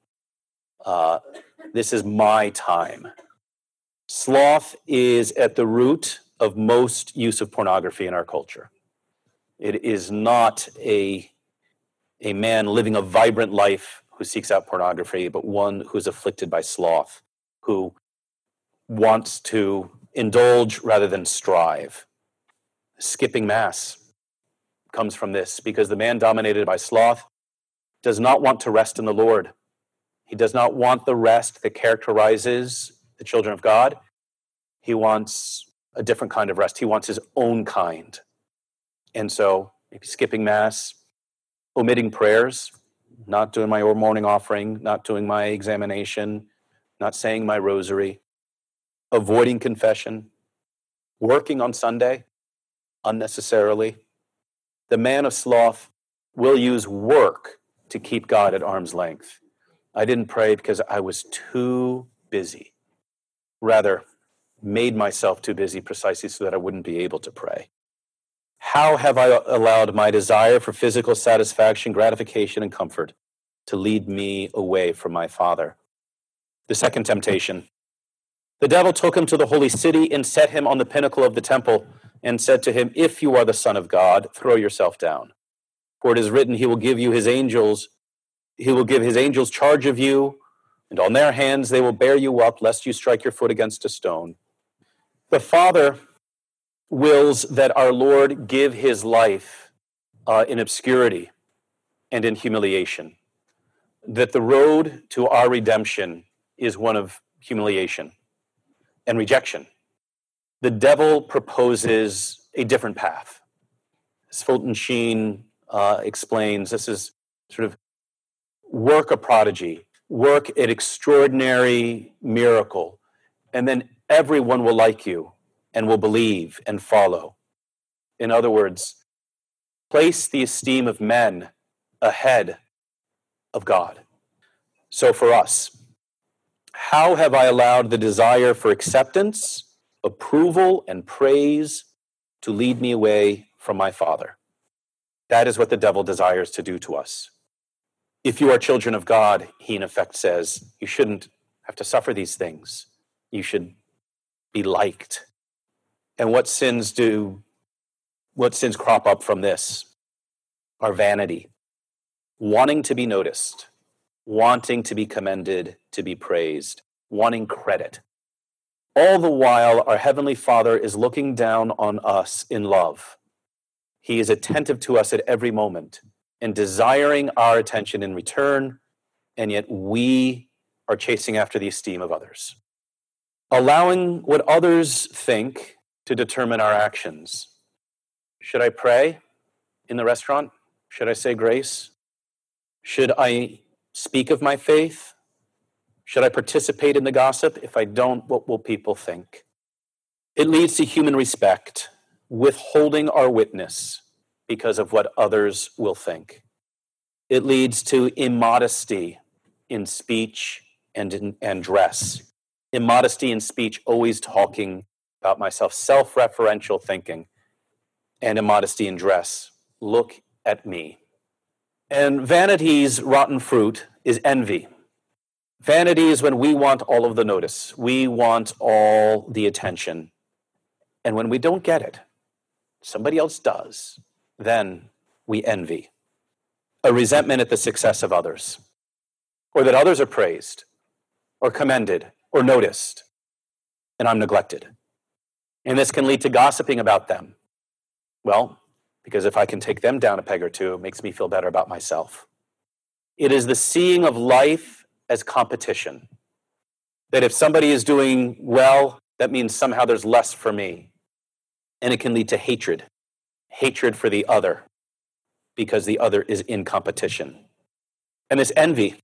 Uh, this is my time. Sloth is at the root of most use of pornography in our culture. It is not a, a man living a vibrant life who seeks out pornography, but one who is afflicted by sloth, who wants to indulge rather than strive. Skipping Mass comes from this because the man dominated by sloth does not want to rest in the Lord. He does not want the rest that characterizes the children of God. He wants a different kind of rest. He wants his own kind. And so, skipping Mass, omitting prayers, not doing my morning offering, not doing my examination, not saying my rosary, avoiding confession, working on Sunday unnecessarily. The man of sloth will use work to keep God at arm's length. I didn't pray because I was too busy. Rather, made myself too busy precisely so that I wouldn't be able to pray. How have I allowed my desire for physical satisfaction, gratification, and comfort to lead me away from my Father? The second temptation. The devil took him to the holy city and set him on the pinnacle of the temple and said to him, If you are the Son of God, throw yourself down. For it is written, He will give you His angels, He will give His angels charge of you, and on their hands they will bear you up, lest you strike your foot against a stone. The Father wills that our Lord give his life uh, in obscurity and in humiliation, that the road to our redemption is one of humiliation and rejection. The devil proposes a different path. As Fulton Sheen uh, explains, this is sort of work a prodigy, work an extraordinary miracle, and then everyone will like you and will believe and follow. In other words, place the esteem of men ahead of God. So for us, how have I allowed the desire for acceptance, approval, and praise to lead me away from my Father? That is what the devil desires to do to us. If you are children of God, he in effect says, you shouldn't have to suffer these things. You should be liked. And what sins do, what sins crop up from this? Are vanity, wanting to be noticed, wanting to be commended, to be praised, wanting credit. All the while, our Heavenly Father is looking down on us in love. He is attentive to us at every moment and desiring our attention in return, and yet we are chasing after the esteem of others allowing what others think to determine our actions. Should I pray in the restaurant? Should I say grace? Should I speak of my faith? Should I participate in the gossip? If I don't, what will people think? It leads to human respect, withholding our witness because of what others will think. It leads to immodesty in speech and in and dress immodesty in speech, always talking about myself, self referential thinking, and immodesty in dress. Look at me. And vanity's rotten fruit is envy. Vanity is when we want all of the notice, we want all the attention. And when we don't get it, somebody else does, then we envy. A resentment at the success of others, or that others are praised or commended or noticed, and I'm neglected. And this can lead to gossiping about them. Well, because if I can take them down a peg or two, it makes me feel better about myself. It is the seeing of life as competition. That if somebody is doing well, that means somehow there's less for me. And it can lead to hatred hatred for the other because the other is in competition. And this envy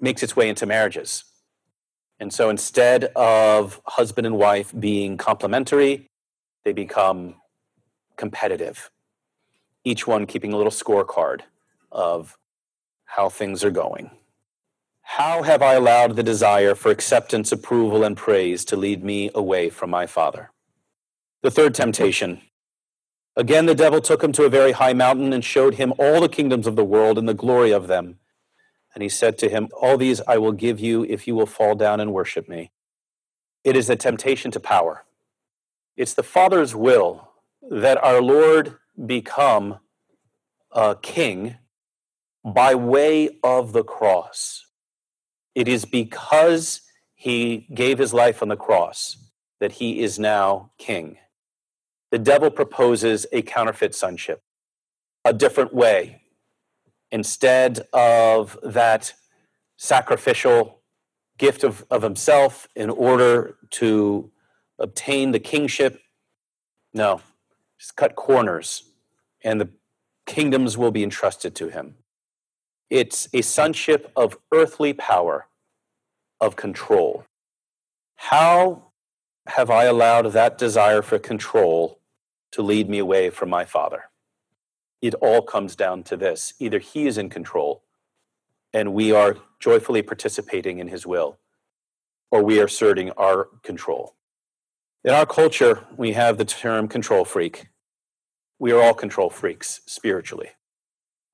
makes its way into marriages. And so instead of husband and wife being complementary, they become competitive, each one keeping a little scorecard of how things are going. How have I allowed the desire for acceptance, approval, and praise to lead me away from my Father? The third temptation. Again, the devil took him to a very high mountain and showed him all the kingdoms of the world and the glory of them. And he said to him, All these I will give you if you will fall down and worship me. It is a temptation to power. It's the Father's will that our Lord become a king by way of the cross. It is because he gave his life on the cross that he is now king. The devil proposes a counterfeit sonship, a different way. Instead of that sacrificial gift of, of himself in order to obtain the kingship, no, just cut corners and the kingdoms will be entrusted to him. It's a sonship of earthly power, of control. How have I allowed that desire for control to lead me away from my Father? It all comes down to this either He is in control and we are joyfully participating in His will, or we are asserting our control. In our culture, we have the term control freak. We are all control freaks spiritually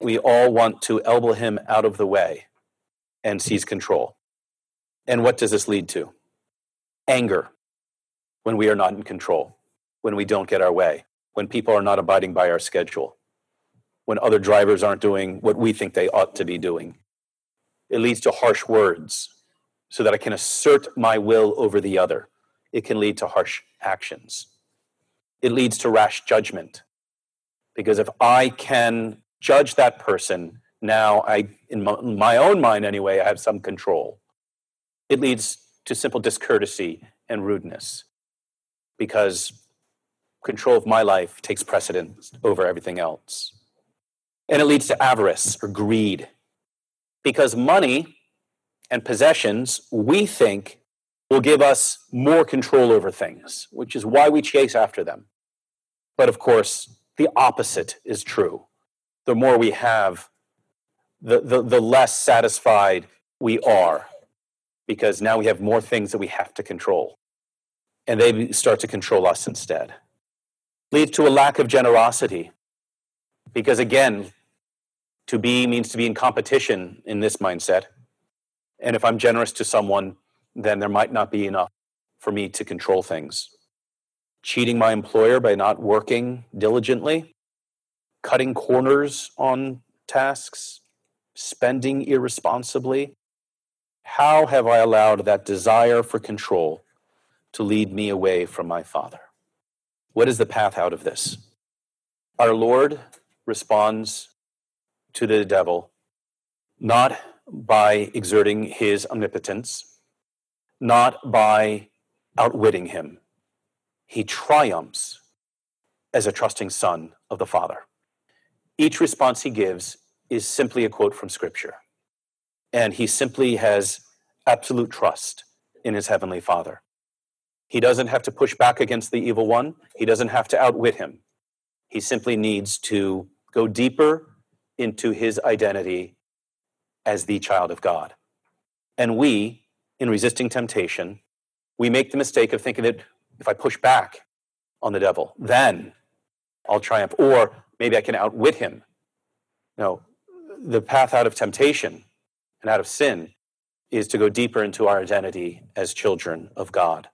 we all want to elbow him out of the way and seize control. And what does this lead to? Anger when we are not in control, when we don't get our way, when people are not abiding by our schedule, when other drivers aren't doing what we think they ought to be doing. It leads to harsh words so that I can assert my will over the other. It can lead to harsh actions. It leads to rash judgment. Because if I can judge that person, now I, in my own mind anyway, I have some control. It leads to simple discourtesy and rudeness because control of my life takes precedence over everything else. And it leads to avarice or greed because money and possessions we think will give us more control over things, which is why we chase after them. But of course, the opposite is true the more we have, the, the, the less satisfied we are because now we have more things that we have to control and they start to control us instead. Leads to a lack of generosity because, again, to be means to be in competition in this mindset. And if I'm generous to someone, then there might not be enough for me to control things. Cheating my employer by not working diligently cutting corners on tasks, spending irresponsibly? How have I allowed that desire for control to lead me away from my Father? What is the path out of this? Our Lord responds to the devil not by exerting his omnipotence, not by outwitting him. He triumphs as a trusting son of the Father. Each response he gives is simply a quote from Scripture. And he simply has absolute trust in his Heavenly Father. He doesn't have to push back against the evil one, he doesn't have to outwit him. He simply needs to go deeper into his identity as the child of God. And we, in resisting temptation, we make the mistake of thinking that if I push back on the devil, then I'll triumph. Or maybe I can outwit him. No, the path out of temptation and out of sin is to go deeper into our identity as children of God.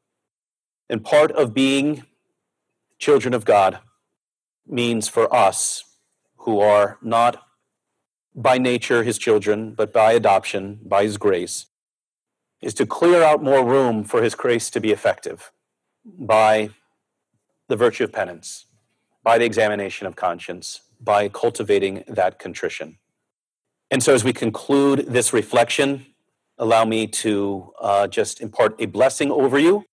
And part of being children of God means for us who are not by nature his children, but by adoption, by his grace, is to clear out more room for his grace to be effective by the virtue of penance by the examination of conscience, by cultivating that contrition. And so, as we conclude this reflection, allow me to uh, just impart a blessing over you.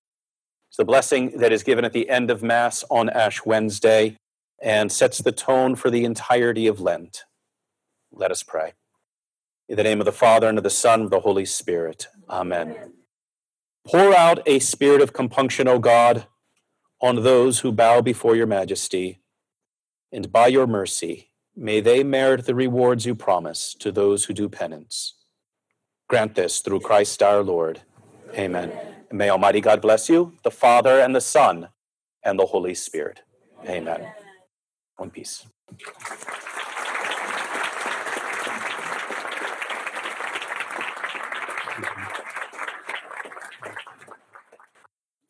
It's the blessing that is given at the end of Mass on Ash Wednesday and sets the tone for the entirety of Lent. Let us pray. In the name of the Father, and of the Son, and of the Holy Spirit. Amen. Amen. Pour out a spirit of compunction, O God on those who bow before your majesty, and by your mercy May they merit the rewards you promise to those who do penance. Grant this through Christ our Lord. Amen. And may Almighty God bless you, the Father and the Son and the Holy Spirit. Amen. One peace.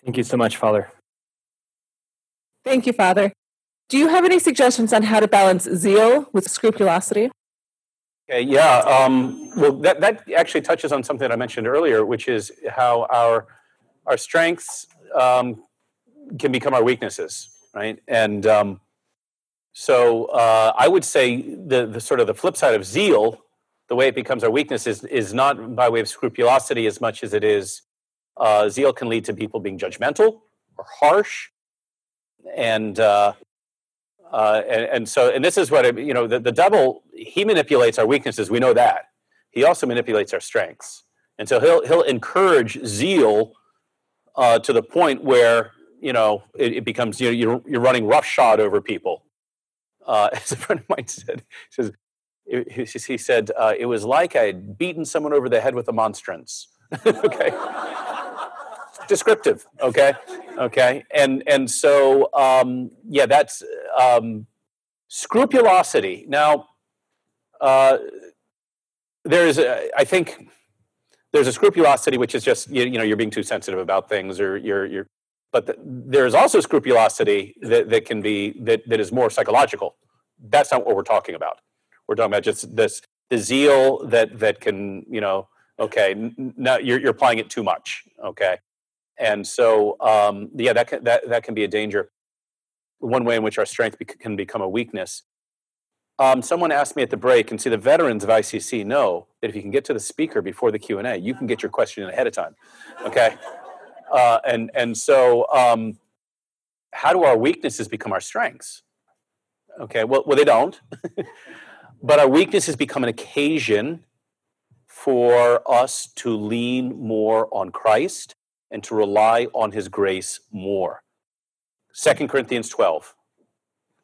Thank you so much, Father. Thank you, Father. Do you have any suggestions on how to balance zeal with scrupulosity? Okay, yeah. Um, well, that, that actually touches on something that I mentioned earlier, which is how our our strengths um, can become our weaknesses, right? And um, so uh, I would say the, the sort of the flip side of zeal, the way it becomes our weakness, is is not by way of scrupulosity as much as it is uh, zeal can lead to people being judgmental or harsh, and uh, uh, and, and, so and this is what you know the, the devil he manipulates our weaknesses. We know that he also manipulates our strengths, and so he'll he'll encourage zeal uh, to the point where you know it, it, becomes you know you're you're running roughshod over people. Uh, *laughs* as a friend of mine said, he says he, said uh, it was like I had beaten someone over the head with a monstrance. *laughs* okay descriptive okay? Okay and and so um yeah that's um scrupulosity. Now uh there's a, i think there's a scrupulosity which is just you, you know you're being too sensitive about things or you're you're but the, there's also scrupulosity that, that can be that, that is more psychological. That's not what we're talking about. We're talking about just this the zeal that that can you know okay now you're, you're applying it too much okay and so um, yeah that can, that that can be a danger. One way in which our strength can become a weakness. Um, someone asked me at the break and see the veterans of icc know that if you can get to the speaker before the q&a you can get your question in ahead of time okay? Uh, and and so um, how do our weaknesses become our strengths? Okay well, well they don't. *laughs* But our weaknesses become an occasion for us to lean more on christ and to rely on his grace more. 2 Corinthians 12.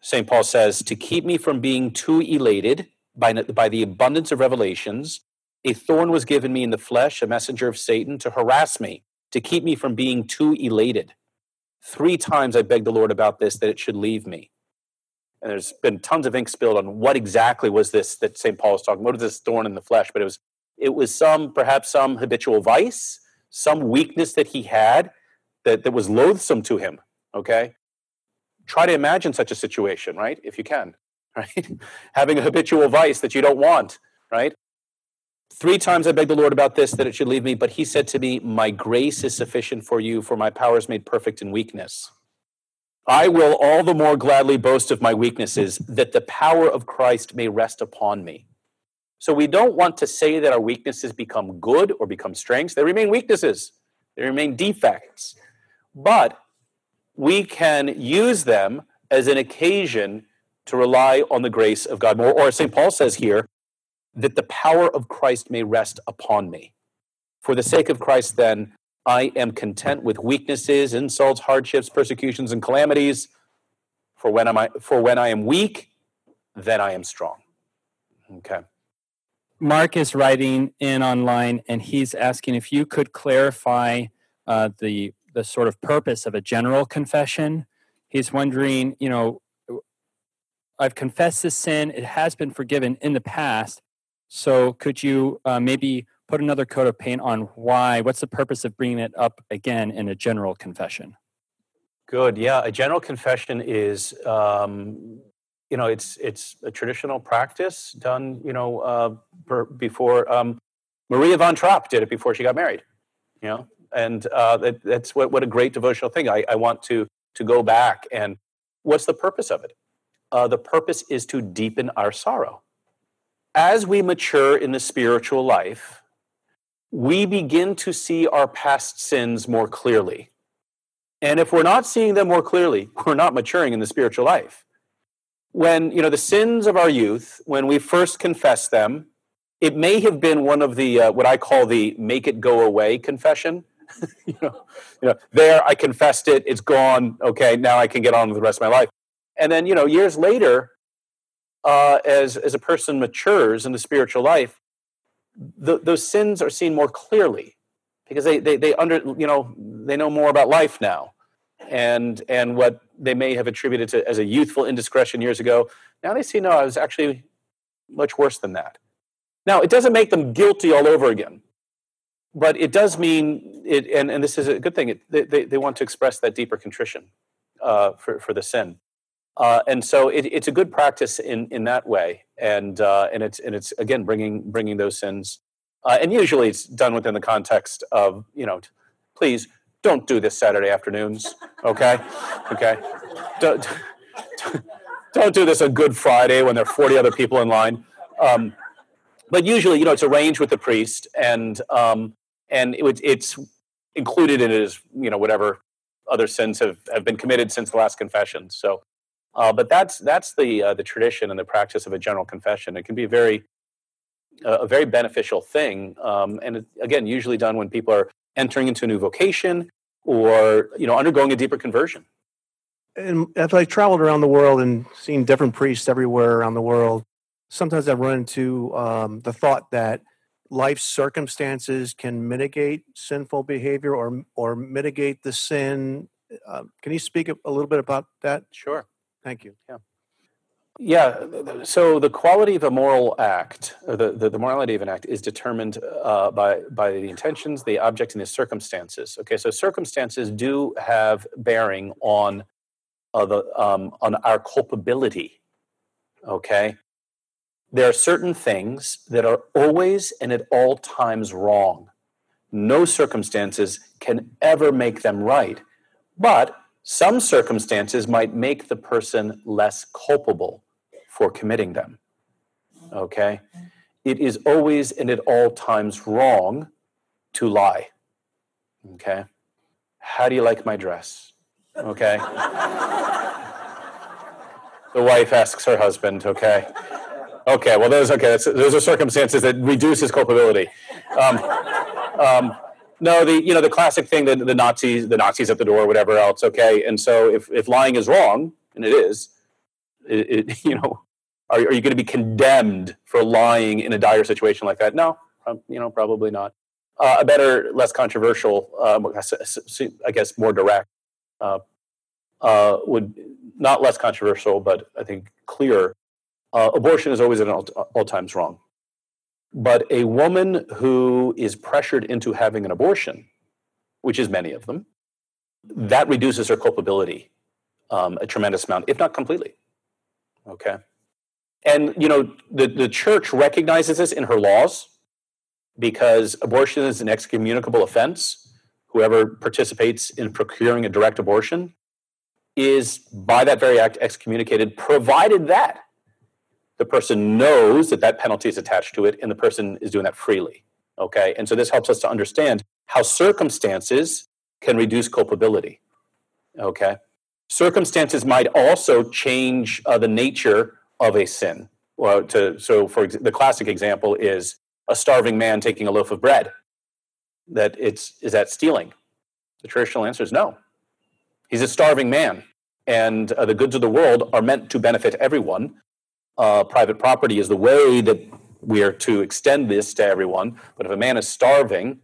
St. Paul says, To keep me from being too elated by, by the abundance of revelations, a thorn was given me in the flesh, a messenger of Satan, to harass me, to keep me from being too elated. Three times I begged the Lord about this, that it should leave me. And there's been tons of ink spilled on what exactly was this that St. Paul was talking. About. What is this thorn in the flesh? But it was it was some perhaps some habitual vice some weakness that he had that, that was loathsome to him. Okay. Try to imagine such a situation, right? If you can, *laughs* right? Having a habitual vice that you don't want, right? Three times I begged the Lord about this, that it should leave me, but he said to me, My grace is sufficient for you, for my power is made perfect in weakness. I will all the more gladly boast of my weaknesses, that the power of Christ may rest upon me. So we don't want to say that our weaknesses become good or become strengths. They remain weaknesses, they remain defects. But we can use them as an occasion to rely on the grace of God more. Or St. Paul says here, that the power of Christ may rest upon me. For the sake of Christ, then, I am content with weaknesses, insults, hardships, persecutions, and calamities. For when, am I, for when I am weak, then I am strong. Okay. Mark is writing in online, and he's asking if you could clarify uh, the the sort of purpose of a general confession. He's wondering, you know, I've confessed this sin; it has been forgiven in the past. So, could you uh, maybe put another coat of paint on why? What's the purpose of bringing it up again in a general confession? Good. Yeah, a general confession is um, you know it's it's a traditional practice done you know uh, per, before um, Maria von Trapp did it before she got married you know? And uh, that, that's what, what a great devotional thing. I, I want to to go back and what's the purpose of it? Uh, the purpose is to deepen our sorrow. As we mature in the spiritual life we begin to see our past sins more clearly. And if we're not seeing them more clearly *laughs* we're not maturing in the spiritual life when you know the sins of our youth when we first confess them it may have been one of the uh, what i call the make it go away confession. *laughs* You know you know there i confessed it. It's gone. Okay now i can get on with the rest of my life. And then you know years later uh, as as a person matures in the spiritual life, th- those sins are seen more clearly because they, they they under you know they know more about life now, and and what they may have attributed to as a youthful indiscretion years ago. Now they see no, I was actually much worse than that. Now it doesn't make them guilty all over again, but it does mean it, and, and this is a good thing. It, they, they want to express that deeper contrition uh, for for the sin. Uh, and so it, it's a good practice in, in that way, and uh, and it's and it's again bringing bringing those sins, uh, and usually it's done within the context of you know, please don't do this Saturday afternoons, okay, okay, don't, don't do this on Good Friday when there are forty other people in line, um, but usually you know it's arranged with the priest, and um, and it, it's included in it as you know whatever other sins have, have been committed since the last confession. So uh, but that's that's the uh, the tradition and the practice of a general confession. It can be a very uh, a very beneficial thing, um, and it, again, usually done when people are entering into a new vocation or you know undergoing a deeper conversion. And as I traveled around the world and seen different priests everywhere around the world, sometimes I've run into um, the thought that life circumstances can mitigate sinful behavior or or mitigate the sin. Uh, can you speak a little bit about that? Sure. Thank you. Yeah. Yeah. So the quality of a moral act, or the, the, the morality of an act, is determined uh, by by the intentions, the object, and the circumstances. Okay. So circumstances do have bearing on uh, the um, on our culpability. Okay. There are certain things that are always and at all times wrong. No circumstances can ever make them right. But some circumstances might make the person less culpable for committing them. Okay? It is always and at all times wrong to lie. Okay? How do you like my dress? Okay? the wife asks her husband, okay? Okay, well, those okay. those are circumstances that reduce his culpability. Um, um, no, the you know the classic thing that the Nazis, the Nazis at the door, whatever else. Okay, and so if if lying is wrong, and it is, it, it, *laughs* you know, are, are you going to be condemned for lying in a dire situation like that? No, um, you know, probably not. Uh, a better, less controversial, um, I guess, more direct, uh, uh, would not less controversial, but I think clearer. Uh, abortion is always at all, all times wrong. But a woman who is pressured into having an abortion, which is many of them, that reduces her culpability um, a tremendous amount, if not completely. Okay. And, you know, the, the church recognizes this in her laws because abortion is an excommunicable offense. Whoever participates in procuring a direct abortion is, by that very act, excommunicated, provided that the person knows that that penalty is attached to it and the person is doing that freely okay and so this helps us to understand how circumstances can reduce culpability okay circumstances might also change uh, the nature of a sin well to so for ex- the classic example is a starving man taking a loaf of bread that it's is that stealing the traditional answer is no he's a starving man and uh, the goods of the world are meant to benefit everyone uh, private property is the way that we are to extend this to everyone. But if a man is starving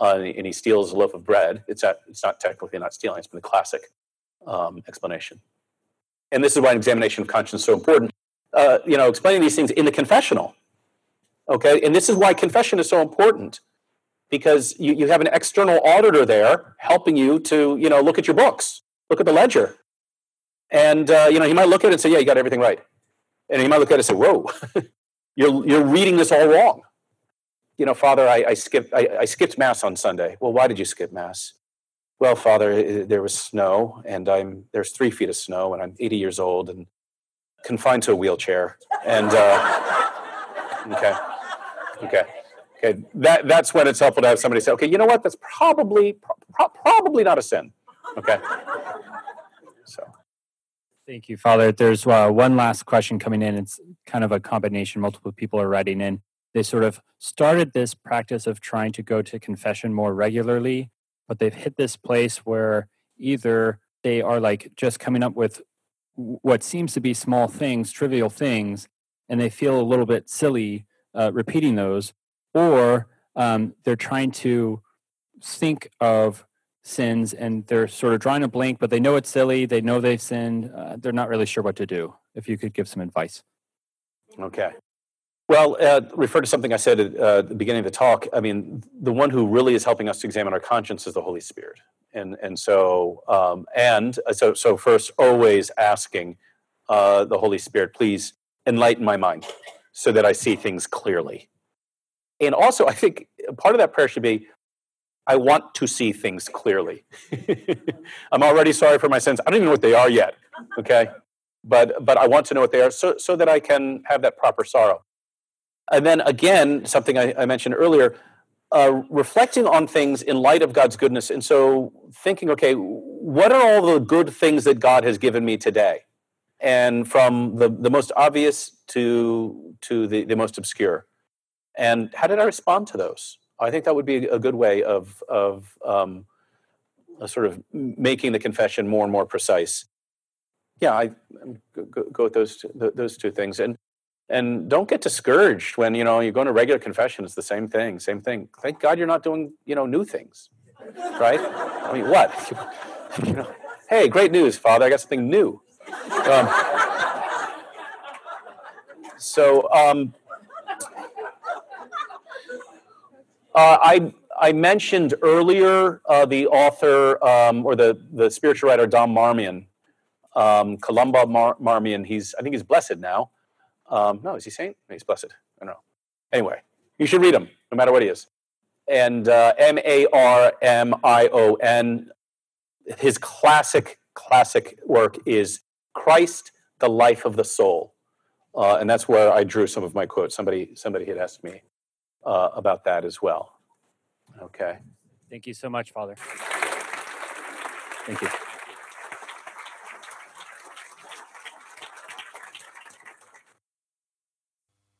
uh, and he steals a loaf of bread, it's not, it's not technically not stealing. It's been the classic um, explanation. And this is why an examination of conscience is so important. Uh, you know, explaining these things in the confessional. Okay, and this is why confession is so important because you, you have an external auditor there helping you to you know look at your books, look at the ledger, and uh, you know he might look at it and say, "Yeah, you got everything right." And he might look at it and say, Whoa, *laughs* you're, you're reading this all wrong. You know, Father, I, I skipped, I, I skipped Mass on Sunday. Well, why did you skip Mass? Well, Father, there was snow, and I'm there's three feet of snow, and I'm 80 years old and confined to a wheelchair. And uh, okay, okay, okay. That that's when it's helpful to have somebody say, okay, you know what? That's probably pro- probably not a sin. Okay. So Thank you, Father. There's uh, one last question coming in. It's kind of a combination. Multiple people are writing in. They sort of started this practice of trying to go to confession more regularly, but they've hit this place where either they are like just coming up with what seems to be small things, trivial things, and they feel a little bit silly uh, repeating those, or um, they're trying to think of sins and they're sort of drawing a blank, but they know it's silly. They know they've sinned. Uh, they're not really sure what to do. If you could give some advice. Okay. Well, uh, refer to something I said at uh, the beginning of the talk. I mean, the one who really is helping us to examine our conscience is the Holy Spirit, and and so um, and uh, so so first, always asking uh, the Holy Spirit, please enlighten my mind, so that I see things clearly. And also, I think part of that prayer should be, I want to see things clearly. *laughs* I'm already sorry for my sins. I don't even know what they are yet. Okay, but but I want to know what they are, so so that I can have that proper sorrow. And then again, something I, I mentioned earlier, uh, reflecting on things in light of God's goodness. And so thinking, okay, what are all the good things that God has given me today? And from the, the most obvious to, to the, the most obscure. And how did I respond to those? I think that would be a good way of, of um, sort of making the confession more and more precise. Yeah, I go, go with those two, those two things. And and don't get discouraged when you know you go to regular confession it's the same thing same thing. Thank god you're not doing you know new things right? I mean what? *laughs* You know hey great news father i got something new. Um, so um, uh, i i mentioned earlier uh, the author um, or the the spiritual writer Dom Marmion um, columba Mar- marmion. He's i think he's blessed now um, no, is he saint? he's blessed. I don't know. Anyway, you should read him, no matter what he is. And uh, M A R M I O N, his classic, classic work is Christ, the Life of the Soul. Uh, and that's where I drew some of my quotes. Somebody, somebody had asked me uh, about that as well. Okay. Thank you so much, Father. Thank you.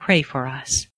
pray for us.